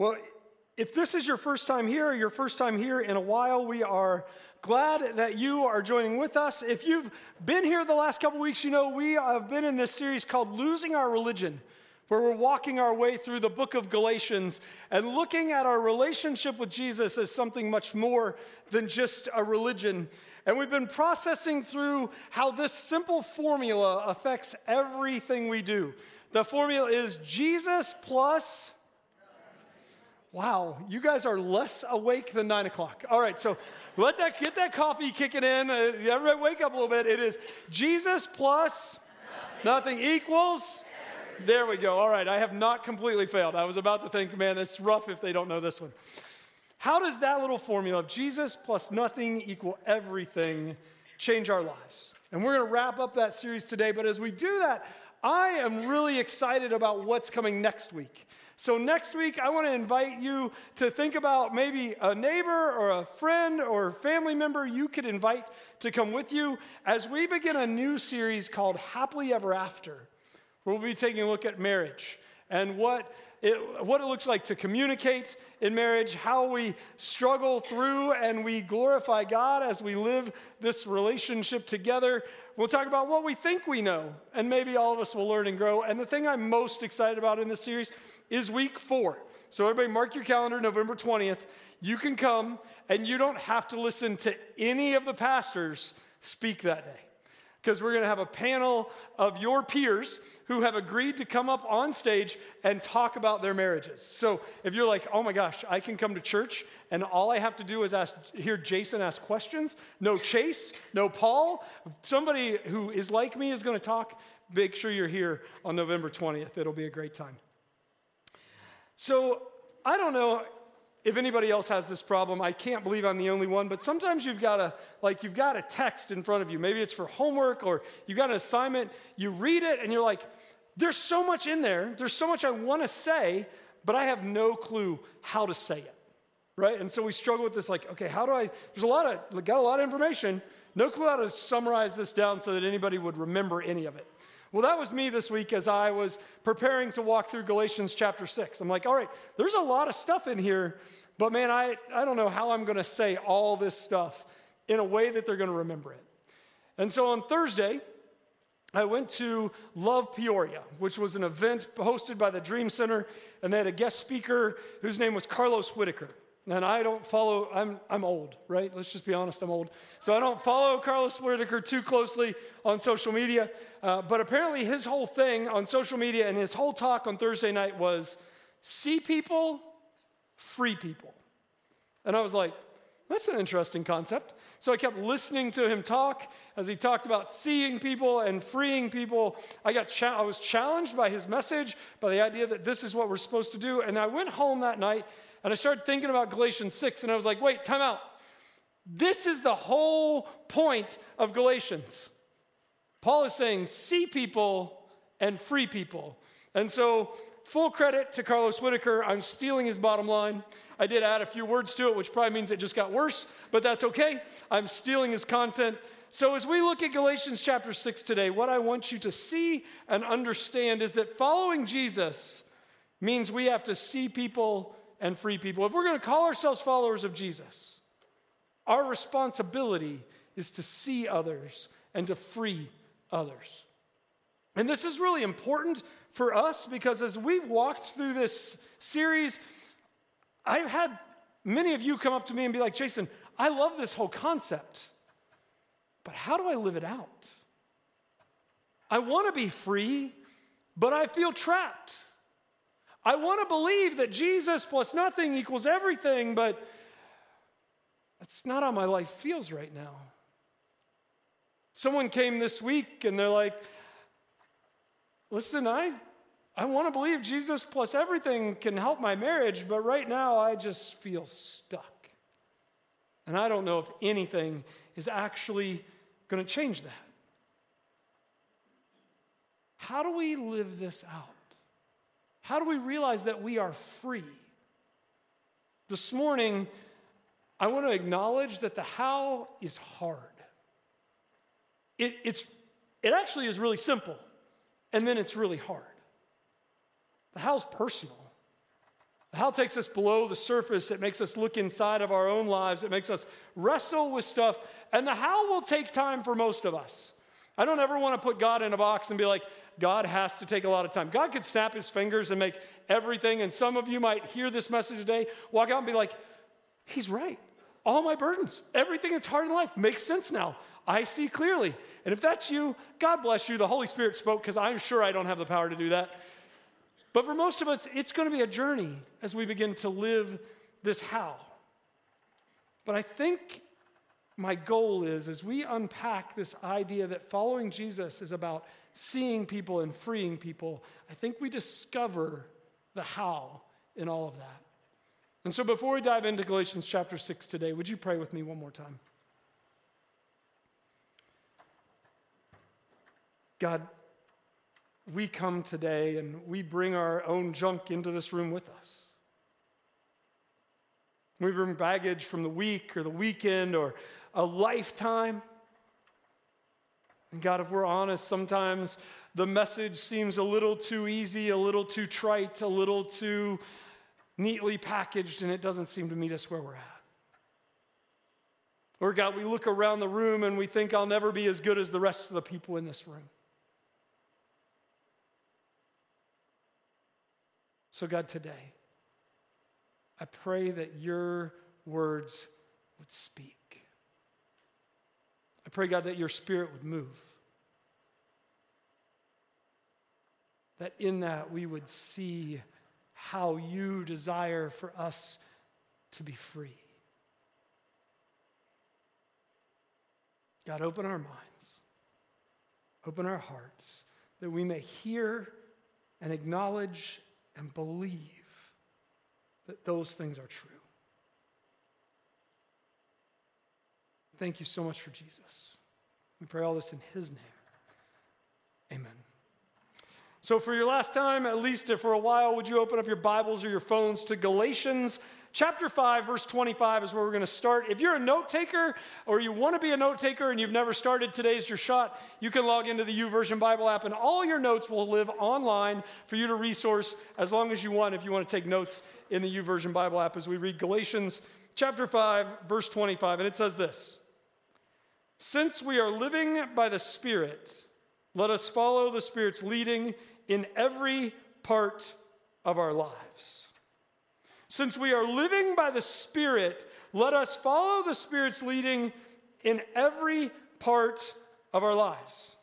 Well, if this is your first time here or your first time here in a while, we are glad that you are joining with us. If you've been here the last couple weeks, you know we have been in this series called Losing Our Religion, where we're walking our way through the book of Galatians and looking at our relationship with Jesus as something much more than just a religion. And we've been processing through how this simple formula affects everything we do. The formula is Jesus plus Wow, you guys are less awake than nine o'clock. All right, so let that get that coffee kicking in. Uh, everybody, wake up a little bit. It is Jesus plus nothing, nothing equals. There we go. All right, I have not completely failed. I was about to think, man, it's rough if they don't know this one. How does that little formula of Jesus plus nothing equal everything change our lives? And we're going to wrap up that series today. But as we do that, I am really excited about what's coming next week. So, next week, I want to invite you to think about maybe a neighbor or a friend or family member you could invite to come with you as we begin a new series called Happily Ever After, where we'll be taking a look at marriage and what it, what it looks like to communicate in marriage, how we struggle through and we glorify God as we live this relationship together. We'll talk about what we think we know, and maybe all of us will learn and grow. And the thing I'm most excited about in this series is week four. So, everybody, mark your calendar, November 20th. You can come, and you don't have to listen to any of the pastors speak that day because we're going to have a panel of your peers who have agreed to come up on stage and talk about their marriages. So if you're like, oh my gosh, I can come to church and all I have to do is ask, hear Jason ask questions, no Chase, no Paul, somebody who is like me is going to talk, make sure you're here on November 20th. It'll be a great time. So I don't know if anybody else has this problem, I can't believe I'm the only one, but sometimes you've got a like you've got a text in front of you. Maybe it's for homework or you've got an assignment, you read it and you're like, there's so much in there. There's so much I want to say, but I have no clue how to say it. Right? And so we struggle with this like, okay, how do I there's a lot of got a lot of information, no clue how to summarize this down so that anybody would remember any of it. Well, that was me this week as I was preparing to walk through Galatians chapter 6. I'm like, all right, there's a lot of stuff in here, but man, I, I don't know how I'm going to say all this stuff in a way that they're going to remember it. And so on Thursday, I went to Love Peoria, which was an event hosted by the Dream Center, and they had a guest speaker whose name was Carlos Whittaker. And I don't follow, I'm, I'm old, right? Let's just be honest, I'm old. So I don't follow Carlos Whittaker too closely on social media. Uh, but apparently, his whole thing on social media and his whole talk on Thursday night was see people, free people. And I was like, that's an interesting concept. So I kept listening to him talk as he talked about seeing people and freeing people. I, got cha- I was challenged by his message, by the idea that this is what we're supposed to do. And I went home that night and I started thinking about Galatians 6, and I was like, wait, time out. This is the whole point of Galatians. Paul is saying, see people and free people. And so, full credit to Carlos Whittaker. I'm stealing his bottom line. I did add a few words to it, which probably means it just got worse, but that's okay. I'm stealing his content. So, as we look at Galatians chapter 6 today, what I want you to see and understand is that following Jesus means we have to see people and free people. If we're going to call ourselves followers of Jesus, our responsibility is to see others and to free others. And this is really important for us because as we've walked through this series, I've had many of you come up to me and be like, Jason, I love this whole concept, but how do I live it out? I want to be free, but I feel trapped. I want to believe that Jesus plus nothing equals everything, but that's not how my life feels right now. Someone came this week and they're like, listen, I, I want to believe Jesus plus everything can help my marriage, but right now I just feel stuck. And I don't know if anything is actually going to change that. How do we live this out? How do we realize that we are free? This morning, I want to acknowledge that the how is hard. It, it's, it actually is really simple, and then it's really hard. The how's personal. The how takes us below the surface. It makes us look inside of our own lives. It makes us wrestle with stuff. And the how will take time for most of us. I don't ever want to put God in a box and be like, God has to take a lot of time. God could snap his fingers and make everything. And some of you might hear this message today, walk out and be like, He's right. All my burdens, everything that's hard in life makes sense now. I see clearly. And if that's you, God bless you. The Holy Spirit spoke because I'm sure I don't have the power to do that. But for most of us, it's going to be a journey as we begin to live this how. But I think my goal is as we unpack this idea that following Jesus is about seeing people and freeing people, I think we discover the how in all of that. And so before we dive into Galatians chapter 6 today, would you pray with me one more time? God, we come today and we bring our own junk into this room with us. We bring baggage from the week or the weekend or a lifetime. And God, if we're honest, sometimes the message seems a little too easy, a little too trite, a little too neatly packaged, and it doesn't seem to meet us where we're at. Or, God, we look around the room and we think I'll never be as good as the rest of the people in this room. So, God, today, I pray that your words would speak. I pray, God, that your spirit would move. That in that we would see how you desire for us to be free. God, open our minds, open our hearts, that we may hear and acknowledge and believe that those things are true. Thank you so much for Jesus. We pray all this in his name. Amen. So, for your last time, at least for a while, would you open up your Bibles or your phones to Galatians Chapter 5, verse 25 is where we're going to start. If you're a note taker or you want to be a note taker and you've never started, today's your shot. You can log into the YouVersion Bible app, and all your notes will live online for you to resource as long as you want if you want to take notes in the YouVersion Bible app as we read Galatians chapter 5, verse 25. And it says this Since we are living by the Spirit, let us follow the Spirit's leading in every part of our lives. Since we are living by the Spirit, let us follow the Spirit's leading in every part of our lives.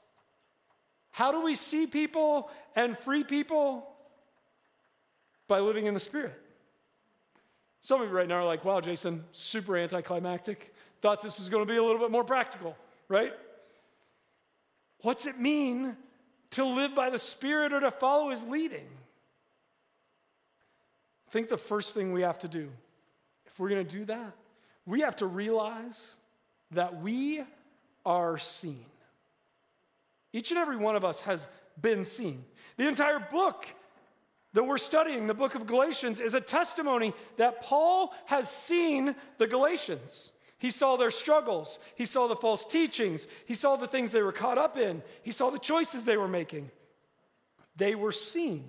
How do we see people and free people? By living in the Spirit. Some of you right now are like, wow, Jason, super anticlimactic. Thought this was going to be a little bit more practical, right? What's it mean to live by the Spirit or to follow His leading? I think the first thing we have to do, if we're going to do that, we have to realize that we are seen. Each and every one of us has been seen. The entire book that we're studying, the book of Galatians, is a testimony that Paul has seen the Galatians. He saw their struggles, he saw the false teachings, he saw the things they were caught up in, he saw the choices they were making. They were seen.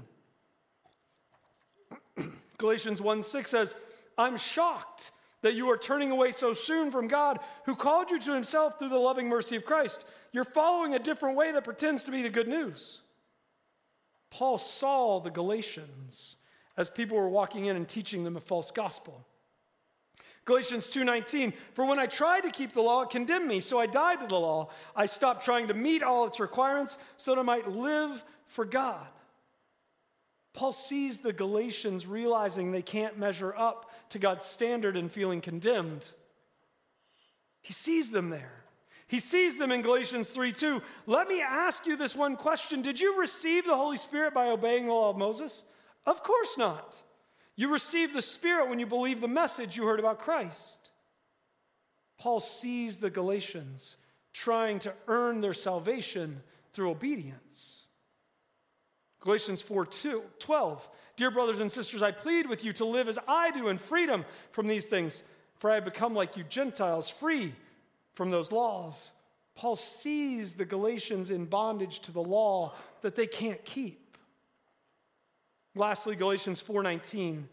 Galatians 1 6 says, I'm shocked that you are turning away so soon from God who called you to himself through the loving mercy of Christ. You're following a different way that pretends to be the good news. Paul saw the Galatians as people were walking in and teaching them a false gospel. Galatians 2:19 For when I tried to keep the law it condemned me so I died to the law I stopped trying to meet all its requirements so that I might live for God. Paul sees the Galatians realizing they can't measure up to God's standard and feeling condemned. He sees them there. He sees them in Galatians 3 2. Let me ask you this one question Did you receive the Holy Spirit by obeying the law of Moses? Of course not. You receive the Spirit when you believe the message you heard about Christ. Paul sees the Galatians trying to earn their salvation through obedience. Galatians 4 2, 12. Dear brothers and sisters, I plead with you to live as I do in freedom from these things, for I have become like you Gentiles, free from those laws. Paul sees the Galatians in bondage to the law that they can't keep. Lastly, Galatians 4:19.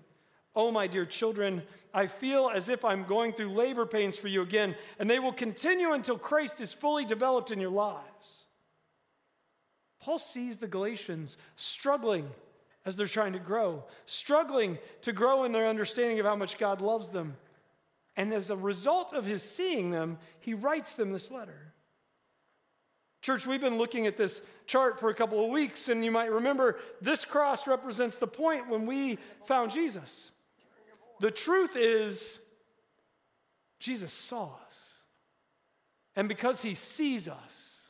Oh, my dear children, I feel as if I'm going through labor pains for you again, and they will continue until Christ is fully developed in your lives. Paul sees the Galatians struggling as they're trying to grow, struggling to grow in their understanding of how much God loves them. And as a result of his seeing them, he writes them this letter. Church, we've been looking at this chart for a couple of weeks, and you might remember this cross represents the point when we found Jesus. The truth is, Jesus saw us. And because he sees us,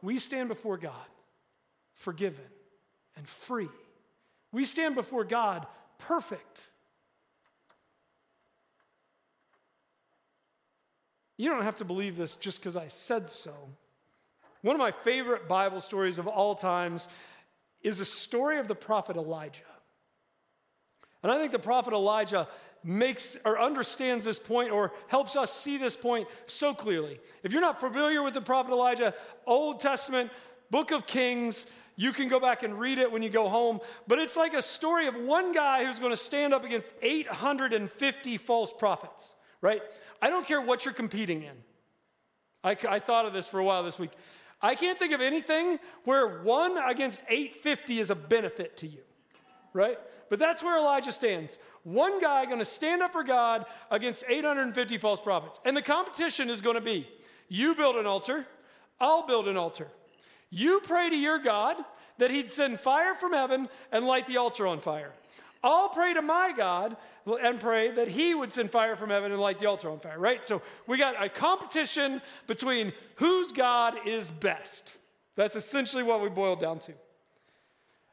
we stand before God forgiven and free. We stand before God perfect. You don't have to believe this just because I said so. One of my favorite Bible stories of all times is a story of the prophet Elijah. And I think the prophet Elijah makes or understands this point or helps us see this point so clearly. If you're not familiar with the prophet Elijah, Old Testament, book of Kings, you can go back and read it when you go home. But it's like a story of one guy who's going to stand up against 850 false prophets, right? I don't care what you're competing in. I, I thought of this for a while this week. I can't think of anything where one against 850 is a benefit to you, right? But that's where Elijah stands. One guy going to stand up for God against 850 false prophets. And the competition is going to be you build an altar, I'll build an altar. You pray to your God that he'd send fire from heaven and light the altar on fire. I'll pray to my God and pray that he would send fire from heaven and light the altar on fire, right? So we got a competition between whose God is best. That's essentially what we boiled down to.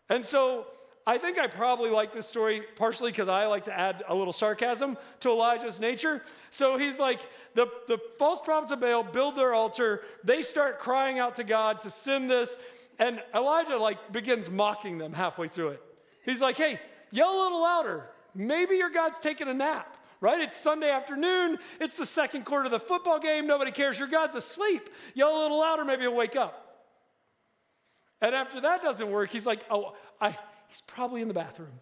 And so I think I probably like this story partially because I like to add a little sarcasm to Elijah's nature. So he's like, the, the false prophets of Baal build their altar. They start crying out to God to send this. And Elijah like begins mocking them halfway through it. He's like, hey, yell a little louder. Maybe your God's taking a nap, right? It's Sunday afternoon. It's the second quarter of the football game. Nobody cares. Your God's asleep. Yell a little louder. Maybe he'll wake up. And after that doesn't work, he's like, oh, I, He's probably in the bathroom.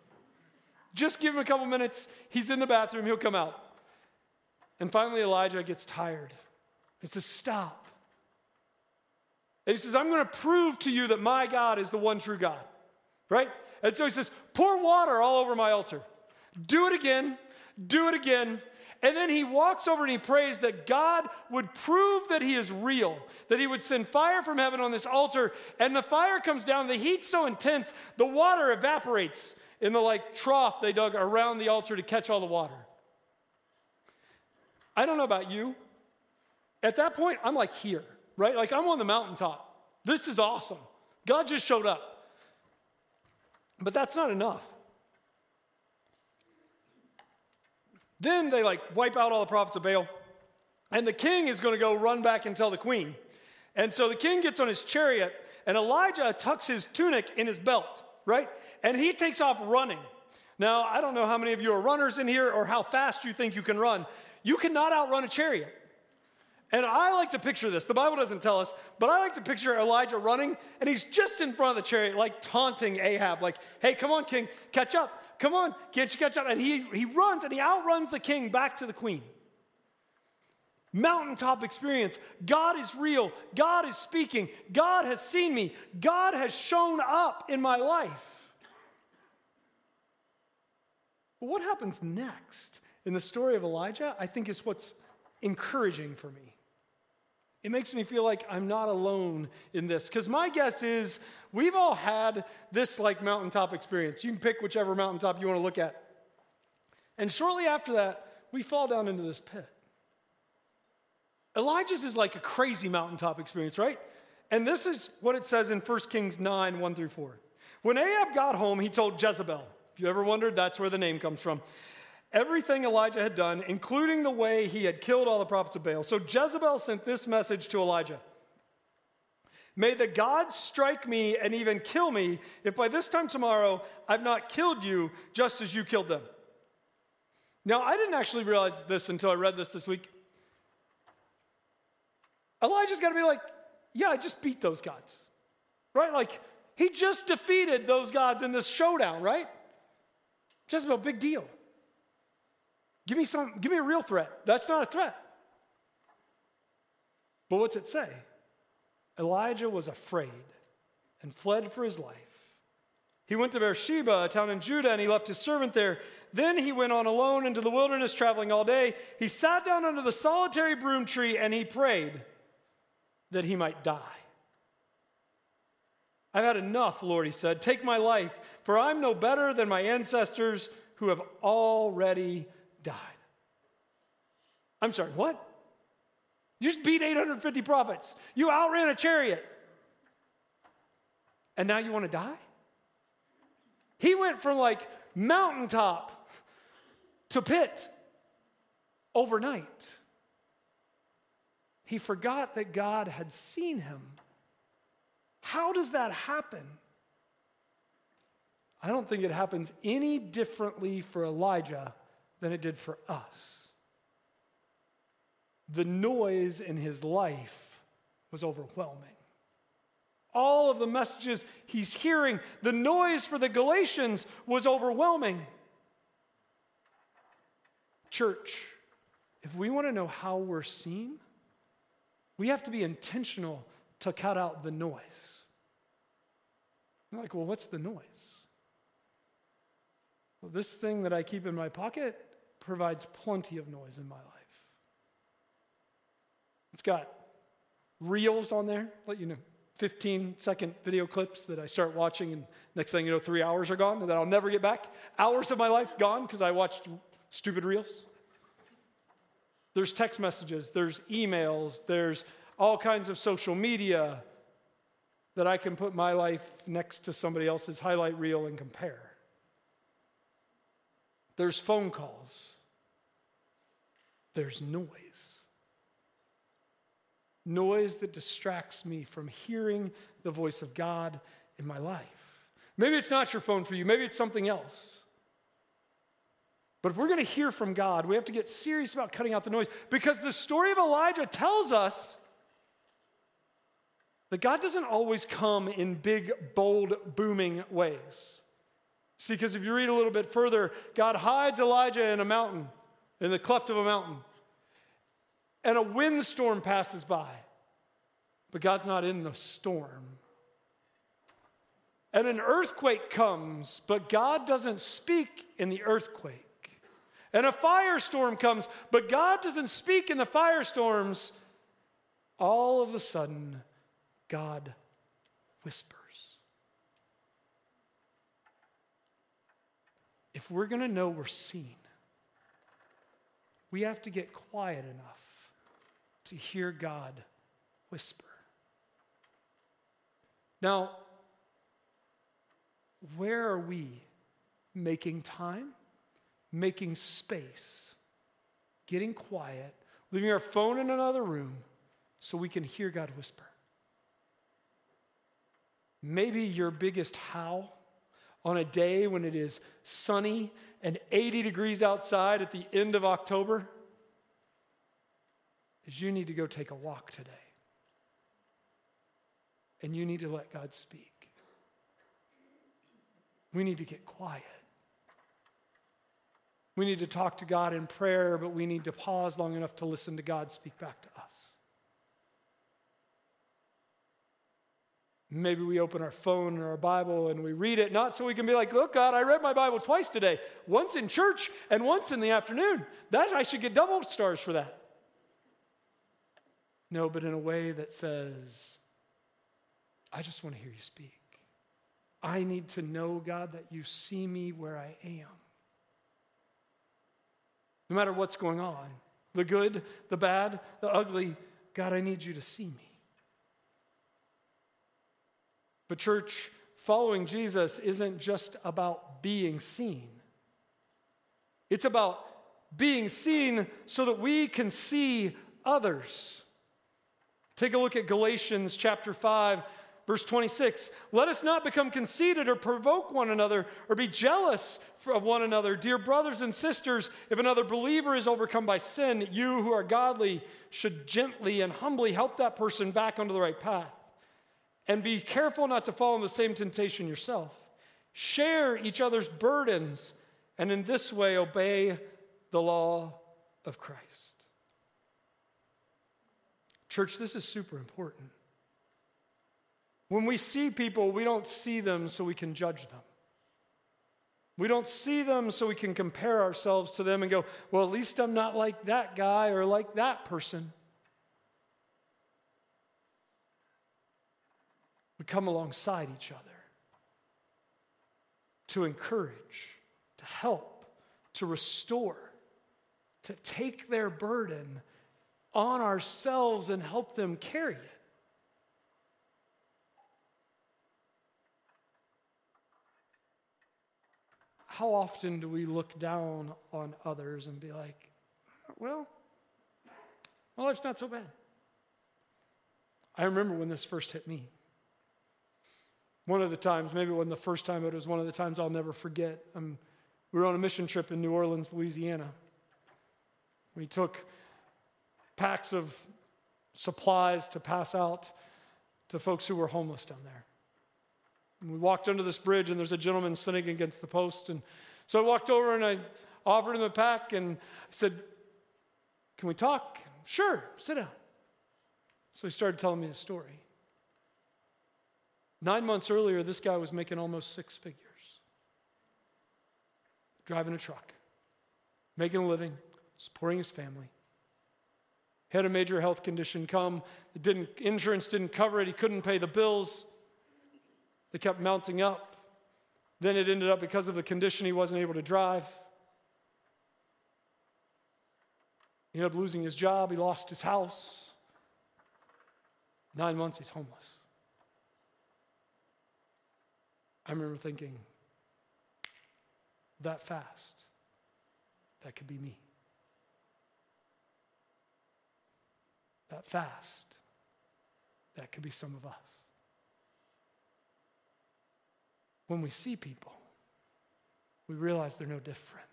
Just give him a couple minutes. He's in the bathroom. He'll come out. And finally, Elijah gets tired. He says, Stop. And he says, I'm going to prove to you that my God is the one true God. Right? And so he says, Pour water all over my altar. Do it again. Do it again. And then he walks over and he prays that God would prove that he is real, that he would send fire from heaven on this altar. And the fire comes down, the heat's so intense, the water evaporates in the like trough they dug around the altar to catch all the water. I don't know about you. At that point, I'm like here, right? Like I'm on the mountaintop. This is awesome. God just showed up. But that's not enough. Then they like wipe out all the prophets of Baal. And the king is going to go run back and tell the queen. And so the king gets on his chariot, and Elijah tucks his tunic in his belt, right? And he takes off running. Now, I don't know how many of you are runners in here or how fast you think you can run. You cannot outrun a chariot. And I like to picture this. The Bible doesn't tell us, but I like to picture Elijah running, and he's just in front of the chariot, like taunting Ahab, like, hey, come on, king, catch up. Come on, can't you catch up? And he, he runs and he outruns the king back to the queen. Mountaintop experience. God is real. God is speaking. God has seen me. God has shown up in my life. But what happens next in the story of Elijah, I think, is what's encouraging for me. It makes me feel like I'm not alone in this. Because my guess is we've all had this like mountaintop experience. You can pick whichever mountaintop you want to look at. And shortly after that, we fall down into this pit. Elijah's is like a crazy mountaintop experience, right? And this is what it says in 1 Kings 9 1 through 4. When Ahab got home, he told Jezebel. If you ever wondered, that's where the name comes from everything Elijah had done, including the way he had killed all the prophets of Baal. So Jezebel sent this message to Elijah May the gods strike me and even kill me if by this time tomorrow I've not killed you just as you killed them. Now, I didn't actually realize this until I read this this week. Elijah's got to be like, yeah, I just beat those gods, right? Like, he just defeated those gods in this showdown, right? Jezebel, big deal. Give me some, give me a real threat. That's not a threat. But what's it say? Elijah was afraid and fled for his life. He went to Beersheba, a town in Judah, and he left his servant there. Then he went on alone into the wilderness, traveling all day. He sat down under the solitary broom tree and he prayed that he might die. I've had enough, Lord, he said. Take my life, for I'm no better than my ancestors who have already died. I'm sorry, what? You just beat 850 prophets. You outran a chariot. And now you want to die? He went from like mountaintop to pit overnight. He forgot that God had seen him. How does that happen? I don't think it happens any differently for Elijah than it did for us. The noise in his life was overwhelming all of the messages he's hearing. The noise for the Galatians was overwhelming. Church, if we want to know how we're seen, we have to be intentional to cut out the noise. You're like, well, what's the noise? Well, this thing that I keep in my pocket provides plenty of noise in my life. It's got reels on there, let you know. 15 second video clips that I start watching, and next thing you know, three hours are gone, and then I'll never get back. Hours of my life gone because I watched stupid reels. There's text messages, there's emails, there's all kinds of social media that I can put my life next to somebody else's highlight reel and compare. There's phone calls, there's noise noise that distracts me from hearing the voice of God in my life. Maybe it's not your phone for you, maybe it's something else. But if we're going to hear from God, we have to get serious about cutting out the noise because the story of Elijah tells us that God doesn't always come in big, bold, booming ways. See, because if you read a little bit further, God hides Elijah in a mountain, in the cleft of a mountain and a windstorm passes by. But God's not in the storm. And an earthquake comes, but God doesn't speak in the earthquake. And a firestorm comes, but God doesn't speak in the firestorms. All of a sudden, God whispers. If we're going to know we're seen, we have to get quiet enough to hear God whisper. Now, where are we making time, making space, getting quiet, leaving our phone in another room so we can hear God whisper? Maybe your biggest how on a day when it is sunny and 80 degrees outside at the end of October is you need to go take a walk today. And you need to let God speak. We need to get quiet. We need to talk to God in prayer, but we need to pause long enough to listen to God speak back to us. Maybe we open our phone or our Bible and we read it, not so we can be like, look, God, I read my Bible twice today, once in church and once in the afternoon. That I should get double stars for that. No, but in a way that says, I just want to hear you speak. I need to know, God, that you see me where I am. No matter what's going on the good, the bad, the ugly God, I need you to see me. But, church, following Jesus isn't just about being seen, it's about being seen so that we can see others. Take a look at Galatians chapter 5, verse 26. Let us not become conceited or provoke one another or be jealous of one another. Dear brothers and sisters, if another believer is overcome by sin, you who are godly should gently and humbly help that person back onto the right path. And be careful not to fall in the same temptation yourself. Share each other's burdens and in this way obey the law of Christ. Church, this is super important. When we see people, we don't see them so we can judge them. We don't see them so we can compare ourselves to them and go, well, at least I'm not like that guy or like that person. We come alongside each other to encourage, to help, to restore, to take their burden on ourselves and help them carry it. How often do we look down on others and be like, well, my life's not so bad? I remember when this first hit me. One of the times, maybe it wasn't the first time, but it was one of the times I'll never forget. Um, we were on a mission trip in New Orleans, Louisiana. We took packs of supplies to pass out to folks who were homeless down there. And we walked under this bridge, and there's a gentleman sitting against the post. And so I walked over and I offered him a pack and I said, Can we talk? Sure, sit down. So he started telling me his story. Nine months earlier, this guy was making almost six figures, driving a truck, making a living, supporting his family. Had a major health condition come. didn't, insurance didn't cover it. He couldn't pay the bills. They kept mounting up. Then it ended up because of the condition, he wasn't able to drive. He ended up losing his job. He lost his house. Nine months, he's homeless. I remember thinking, that fast, that could be me. That fast, that could be some of us. When we see people, we realize they're no different.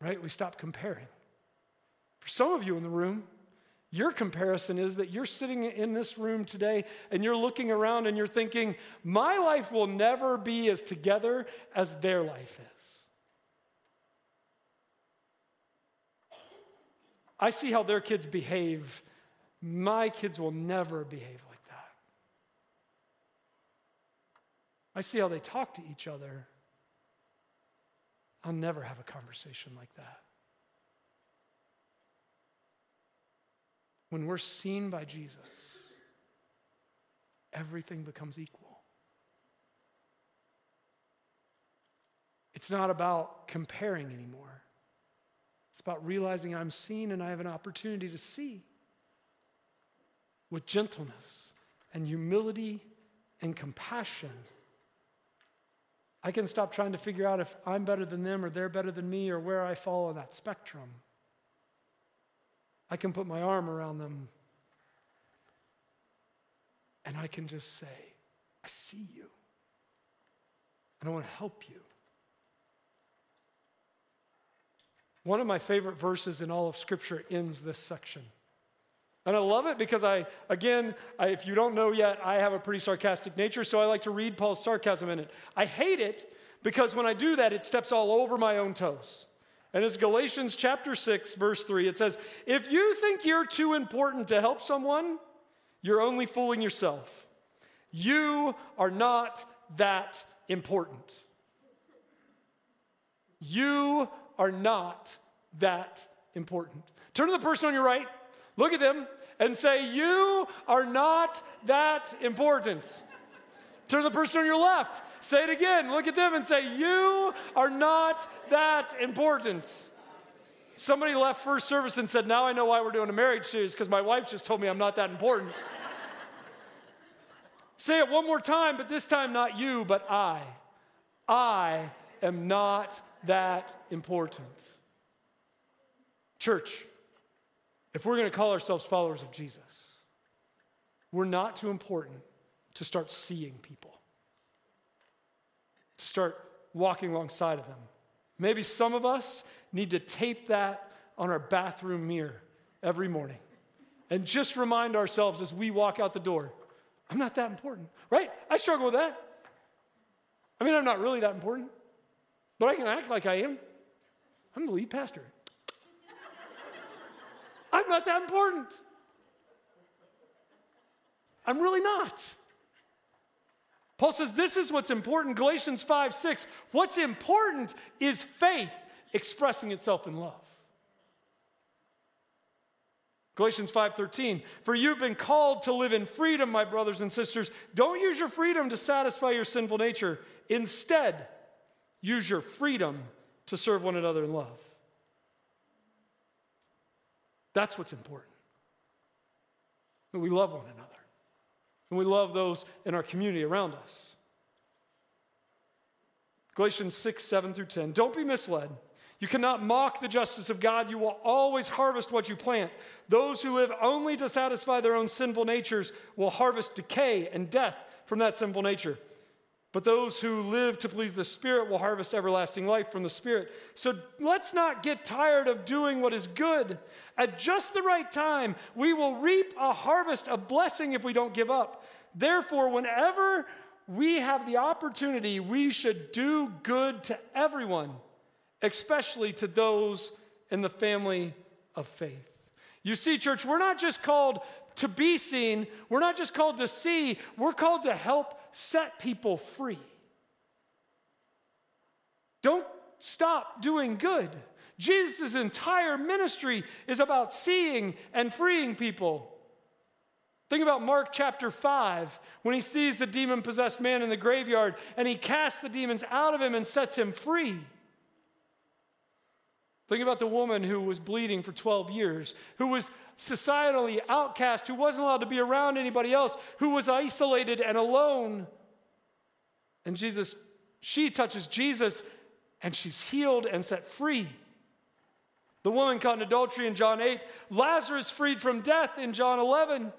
Right? We stop comparing. For some of you in the room, your comparison is that you're sitting in this room today and you're looking around and you're thinking, my life will never be as together as their life is. I see how their kids behave. My kids will never behave like that. I see how they talk to each other. I'll never have a conversation like that. When we're seen by Jesus, everything becomes equal. It's not about comparing anymore. It's about realizing I'm seen and I have an opportunity to see with gentleness and humility and compassion. I can stop trying to figure out if I'm better than them or they're better than me or where I fall on that spectrum. I can put my arm around them and I can just say, I see you. And I want to help you. One of my favorite verses in all of Scripture ends this section. And I love it because I, again, I, if you don't know yet, I have a pretty sarcastic nature, so I like to read Paul's sarcasm in it. I hate it because when I do that, it steps all over my own toes. And it's Galatians chapter 6, verse 3. It says, If you think you're too important to help someone, you're only fooling yourself. You are not that important. You are not that important. Turn to the person on your right, look at them, and say, You are not that important. Turn to the person on your left, Say it again. Look at them and say, You are not that important. Somebody left first service and said, Now I know why we're doing a marriage series because my wife just told me I'm not that important. Say it one more time, but this time not you, but I. I am not that important. Church, if we're going to call ourselves followers of Jesus, we're not too important to start seeing people to start walking alongside of them. Maybe some of us need to tape that on our bathroom mirror every morning and just remind ourselves as we walk out the door I'm not that important, right? I struggle with that. I mean, I'm not really that important, but I can act like I am. I'm the lead pastor. I'm not that important. I'm really not. Paul says this is what's important. Galatians 5 6. What's important is faith expressing itself in love. Galatians 5:13 For you've been called to live in freedom my brothers and sisters don't use your freedom to satisfy your sinful nature instead use your freedom to serve one another in love That's what's important that we love one another and we love those in our community around us Galatians 6 7 through 10 Don't be misled you cannot mock the justice of God. You will always harvest what you plant. Those who live only to satisfy their own sinful natures will harvest decay and death from that sinful nature. But those who live to please the Spirit will harvest everlasting life from the Spirit. So let's not get tired of doing what is good. At just the right time, we will reap a harvest of blessing if we don't give up. Therefore, whenever we have the opportunity, we should do good to everyone especially to those in the family of faith. You see, church, we're not just called to be seen, we're not just called to see, we're called to help set people free. Don't stop doing good. Jesus' entire ministry is about seeing and freeing people. Think about Mark chapter 5 when he sees the demon possessed man in the graveyard and he casts the demons out of him and sets him free. Think about the woman who was bleeding for 12 years, who was societally outcast, who wasn't allowed to be around anybody else, who was isolated and alone. And Jesus, she touches Jesus and she's healed and set free. The woman caught in adultery in John 8, Lazarus freed from death in John 11,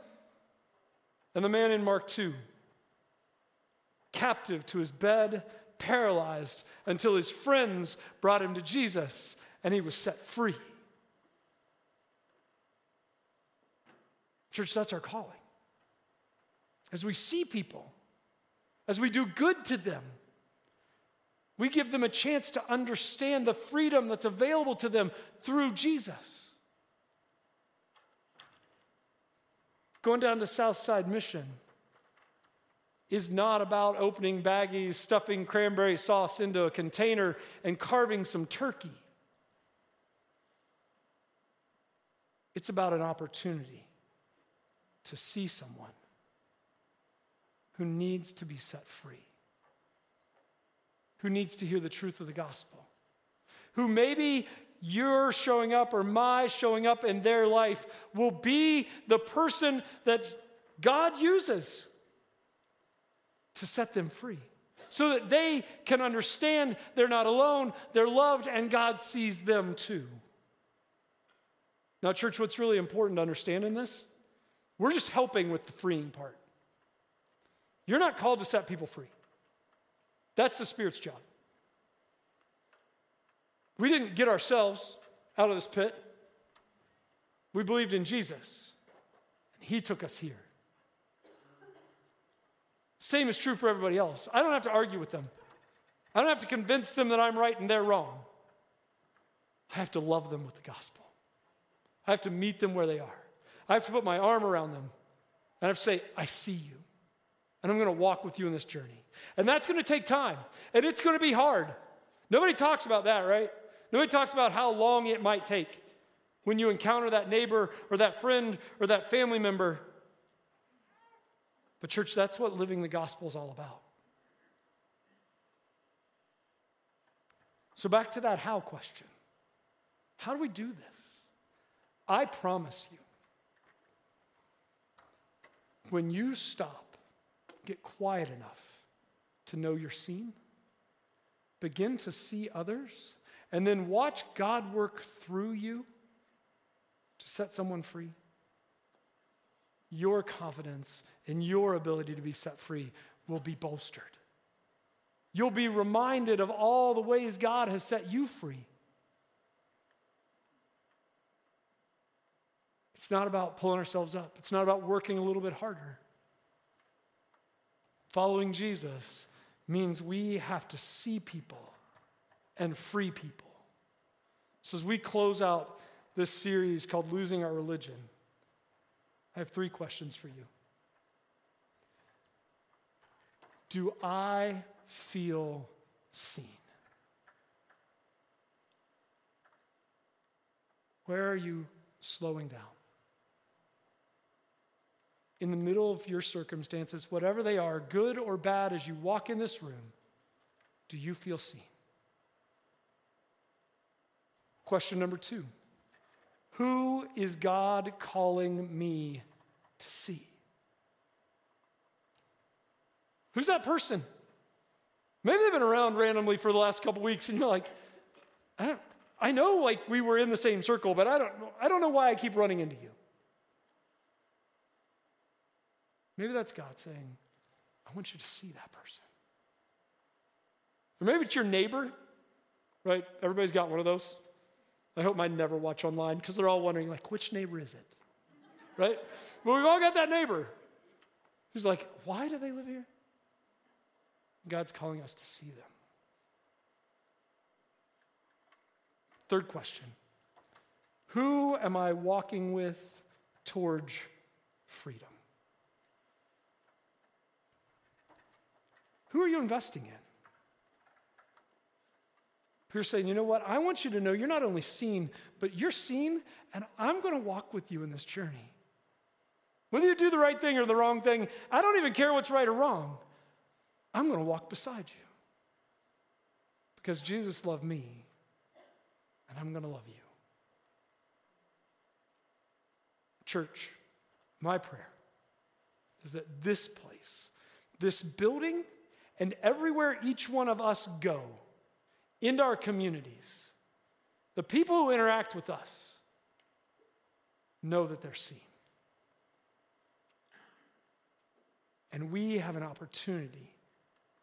and the man in Mark 2, captive to his bed, paralyzed until his friends brought him to Jesus and he was set free. Church, that's our calling. As we see people, as we do good to them, we give them a chance to understand the freedom that's available to them through Jesus. Going down to Southside Mission is not about opening baggies, stuffing cranberry sauce into a container, and carving some turkey. It's about an opportunity to see someone who needs to be set free, who needs to hear the truth of the gospel, who maybe you're showing up or my showing up in their life will be the person that God uses to set them free so that they can understand they're not alone, they're loved, and God sees them too. Now, church, what's really important to understand in this? We're just helping with the freeing part. You're not called to set people free. That's the Spirit's job. We didn't get ourselves out of this pit. We believed in Jesus, and He took us here. Same is true for everybody else. I don't have to argue with them, I don't have to convince them that I'm right and they're wrong. I have to love them with the gospel. I have to meet them where they are. I have to put my arm around them. And I have to say, I see you. And I'm going to walk with you in this journey. And that's going to take time. And it's going to be hard. Nobody talks about that, right? Nobody talks about how long it might take when you encounter that neighbor or that friend or that family member. But, church, that's what living the gospel is all about. So, back to that how question How do we do this? I promise you, when you stop, get quiet enough to know you're seen, begin to see others, and then watch God work through you to set someone free, your confidence in your ability to be set free will be bolstered. You'll be reminded of all the ways God has set you free. It's not about pulling ourselves up, it's not about working a little bit harder. Following Jesus means we have to see people and free people. So, as we close out this series called Losing Our Religion, I have three questions for you. Do I feel seen? Where are you slowing down? In the middle of your circumstances, whatever they are, good or bad, as you walk in this room, do you feel seen? Question number two Who is God calling me to see? Who's that person? Maybe they've been around randomly for the last couple weeks and you're like, I, I know like we were in the same circle, but I don't, I don't know why I keep running into you. Maybe that's God saying, I want you to see that person. Or maybe it's your neighbor, right? Everybody's got one of those. I hope mine never watch online because they're all wondering, like, which neighbor is it? Right? But we've all got that neighbor who's like, why do they live here? God's calling us to see them. Third question Who am I walking with towards freedom? Who are you investing in? You're saying, you know what? I want you to know you're not only seen, but you're seen, and I'm going to walk with you in this journey. Whether you do the right thing or the wrong thing, I don't even care what's right or wrong. I'm going to walk beside you. Because Jesus loved me, and I'm going to love you. Church, my prayer is that this place, this building, and everywhere each one of us go, into our communities, the people who interact with us know that they're seen. And we have an opportunity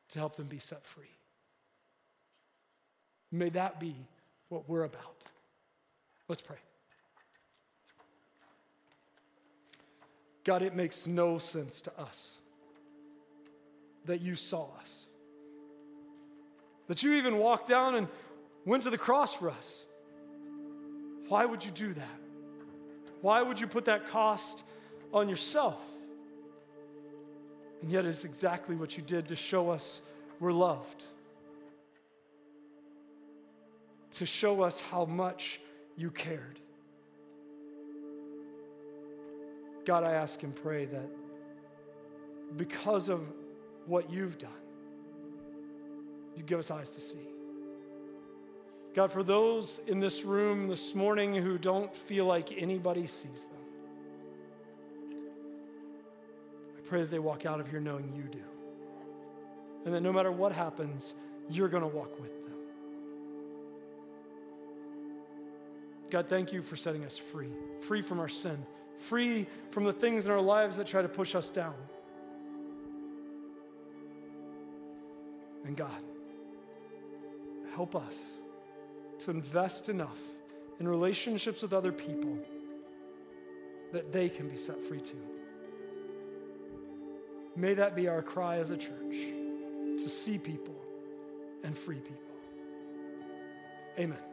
to help them be set free. May that be what we're about. Let's pray. God, it makes no sense to us that you saw us that you even walked down and went to the cross for us. Why would you do that? Why would you put that cost on yourself? And yet, it's exactly what you did to show us we're loved, to show us how much you cared. God, I ask and pray that because of what you've done, you give us eyes to see. God, for those in this room this morning who don't feel like anybody sees them, I pray that they walk out of here knowing you do. And that no matter what happens, you're going to walk with them. God, thank you for setting us free, free from our sin, free from the things in our lives that try to push us down. And God, help us to invest enough in relationships with other people that they can be set free too. May that be our cry as a church to see people and free people. Amen.